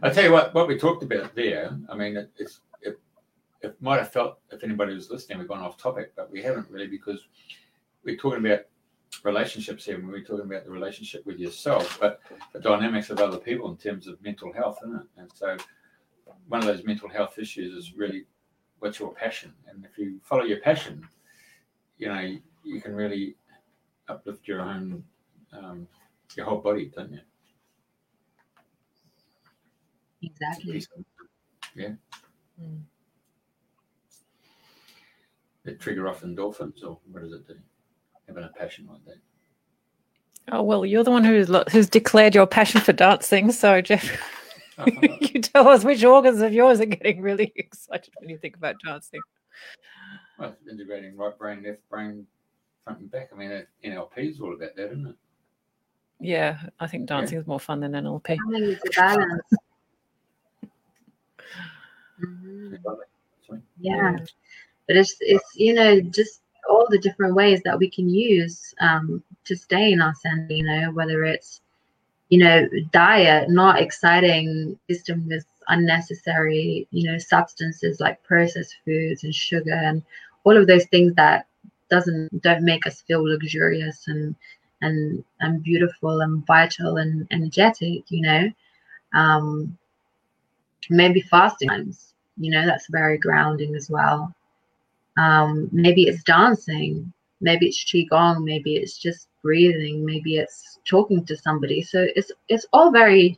I tell you what, what we talked about there. I mean, it, it's it, it might have felt if anybody was listening, we've gone off topic, but we haven't really because we're talking about relationships here. when We're talking about the relationship with yourself, but the dynamics of other people in terms of mental health, isn't it? And so, one of those mental health issues is really what's your passion, and if you follow your passion, you know you can really uplift your own um, your whole body, don't you? exactly. Yeah. Mm. It trigger off endorphins, or what does it do? Having a passion like that. Oh, well, you're the one who's, who's declared your passion for dancing. So, Jeff, you tell us which organs of yours are getting really excited when you think about dancing. well, integrating right brain, left brain, front and back. I mean, NLP is all about that, isn't it? Yeah, I think dancing is more fun than NLP. Finding the balance Mhm. Yeah but it's it's you know just all the different ways that we can use um to stay in our center you know whether it's you know diet not exciting system with unnecessary, you know, substances like processed foods and sugar and all of those things that doesn't don't make us feel luxurious and and and beautiful and vital and energetic, you know. Um, maybe fasting times, you know, that's very grounding as well. Um, maybe it's dancing, maybe it's qigong, maybe it's just breathing, maybe it's talking to somebody. So it's it's all very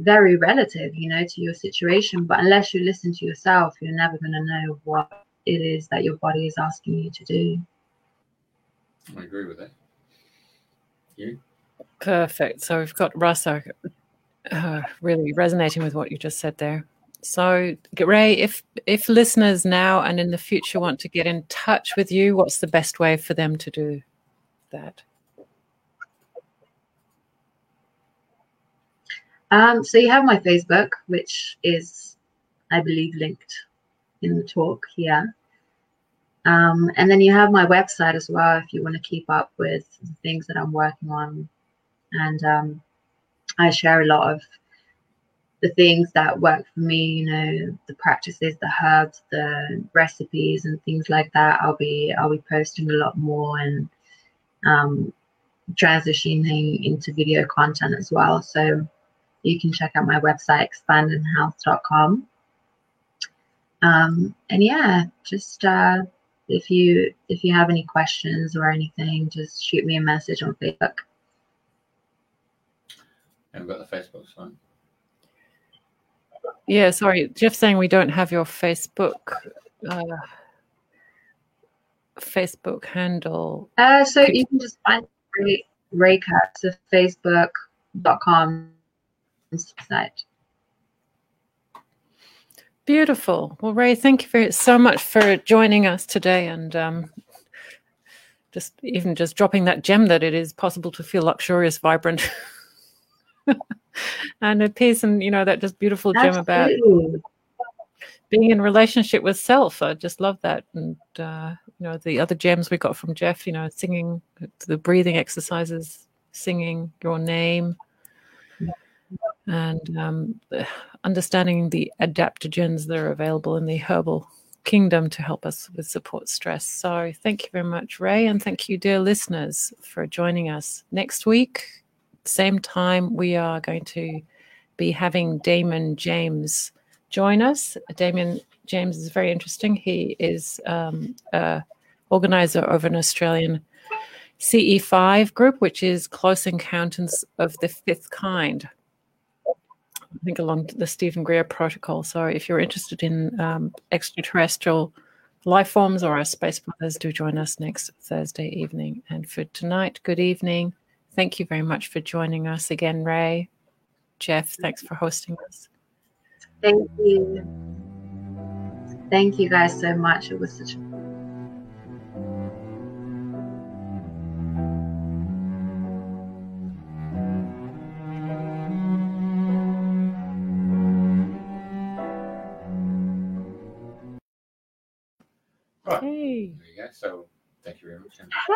very relative, you know, to your situation. But unless you listen to yourself, you're never going to know what it is that your body is asking you to do. I agree with that. You? Perfect. So we've got Russell uh, really resonating with what you just said there. So, Rai, if if listeners now and in the future want to get in touch with you, what's the best way for them to do that? Um, so you have my Facebook, which is, I believe, linked in the talk here. Um, and then you have my website as well if you want to keep up with the things that I'm working on. And um, I share a lot of the things that work for me, you know, the practices, the herbs, the recipes and things like that. I'll be I'll be posting a lot more and um, transitioning into video content as well. So you can check out my website expandinhealth.com. Um, and yeah, just uh, if you if you have any questions or anything, just shoot me a message on Facebook. And we've got the Facebook site. Yeah, sorry, Jeff saying we don't have your Facebook uh, Facebook handle. Uh, so you can just find Rai, Rai so facebook.com site. Beautiful. Well, Rai, thank you very, so much for joining us today and um, just even just dropping that gem that it is possible to feel luxurious, vibrant. and a piece and you know that just beautiful gem about being in relationship with self. I just love that. And uh, you know the other gems we got from jeff you know singing the breathing exercises singing your name. And um, understanding the adaptogens that are available in the herbal kingdom to help us with support stress. So, thank you very much, Rai, and thank you, dear listeners, for joining us. Next week, same time, we are going to be having Damon James join us. Damon James is very interesting. He is um, organizer of an Australian CE5 group, which is Close Encounters of the Fifth Kind. I think along the Steven Greer protocol. So if you're interested in um, extraterrestrial life forms or our space brothers, do join us next Thursday evening. And for tonight, good evening. Thank you very much for joining us again, Rai. Jeff, thanks for hosting us. Thank you. Thank you guys so much. It was such a Right. Hey. There you go. So thank you very much. Hey.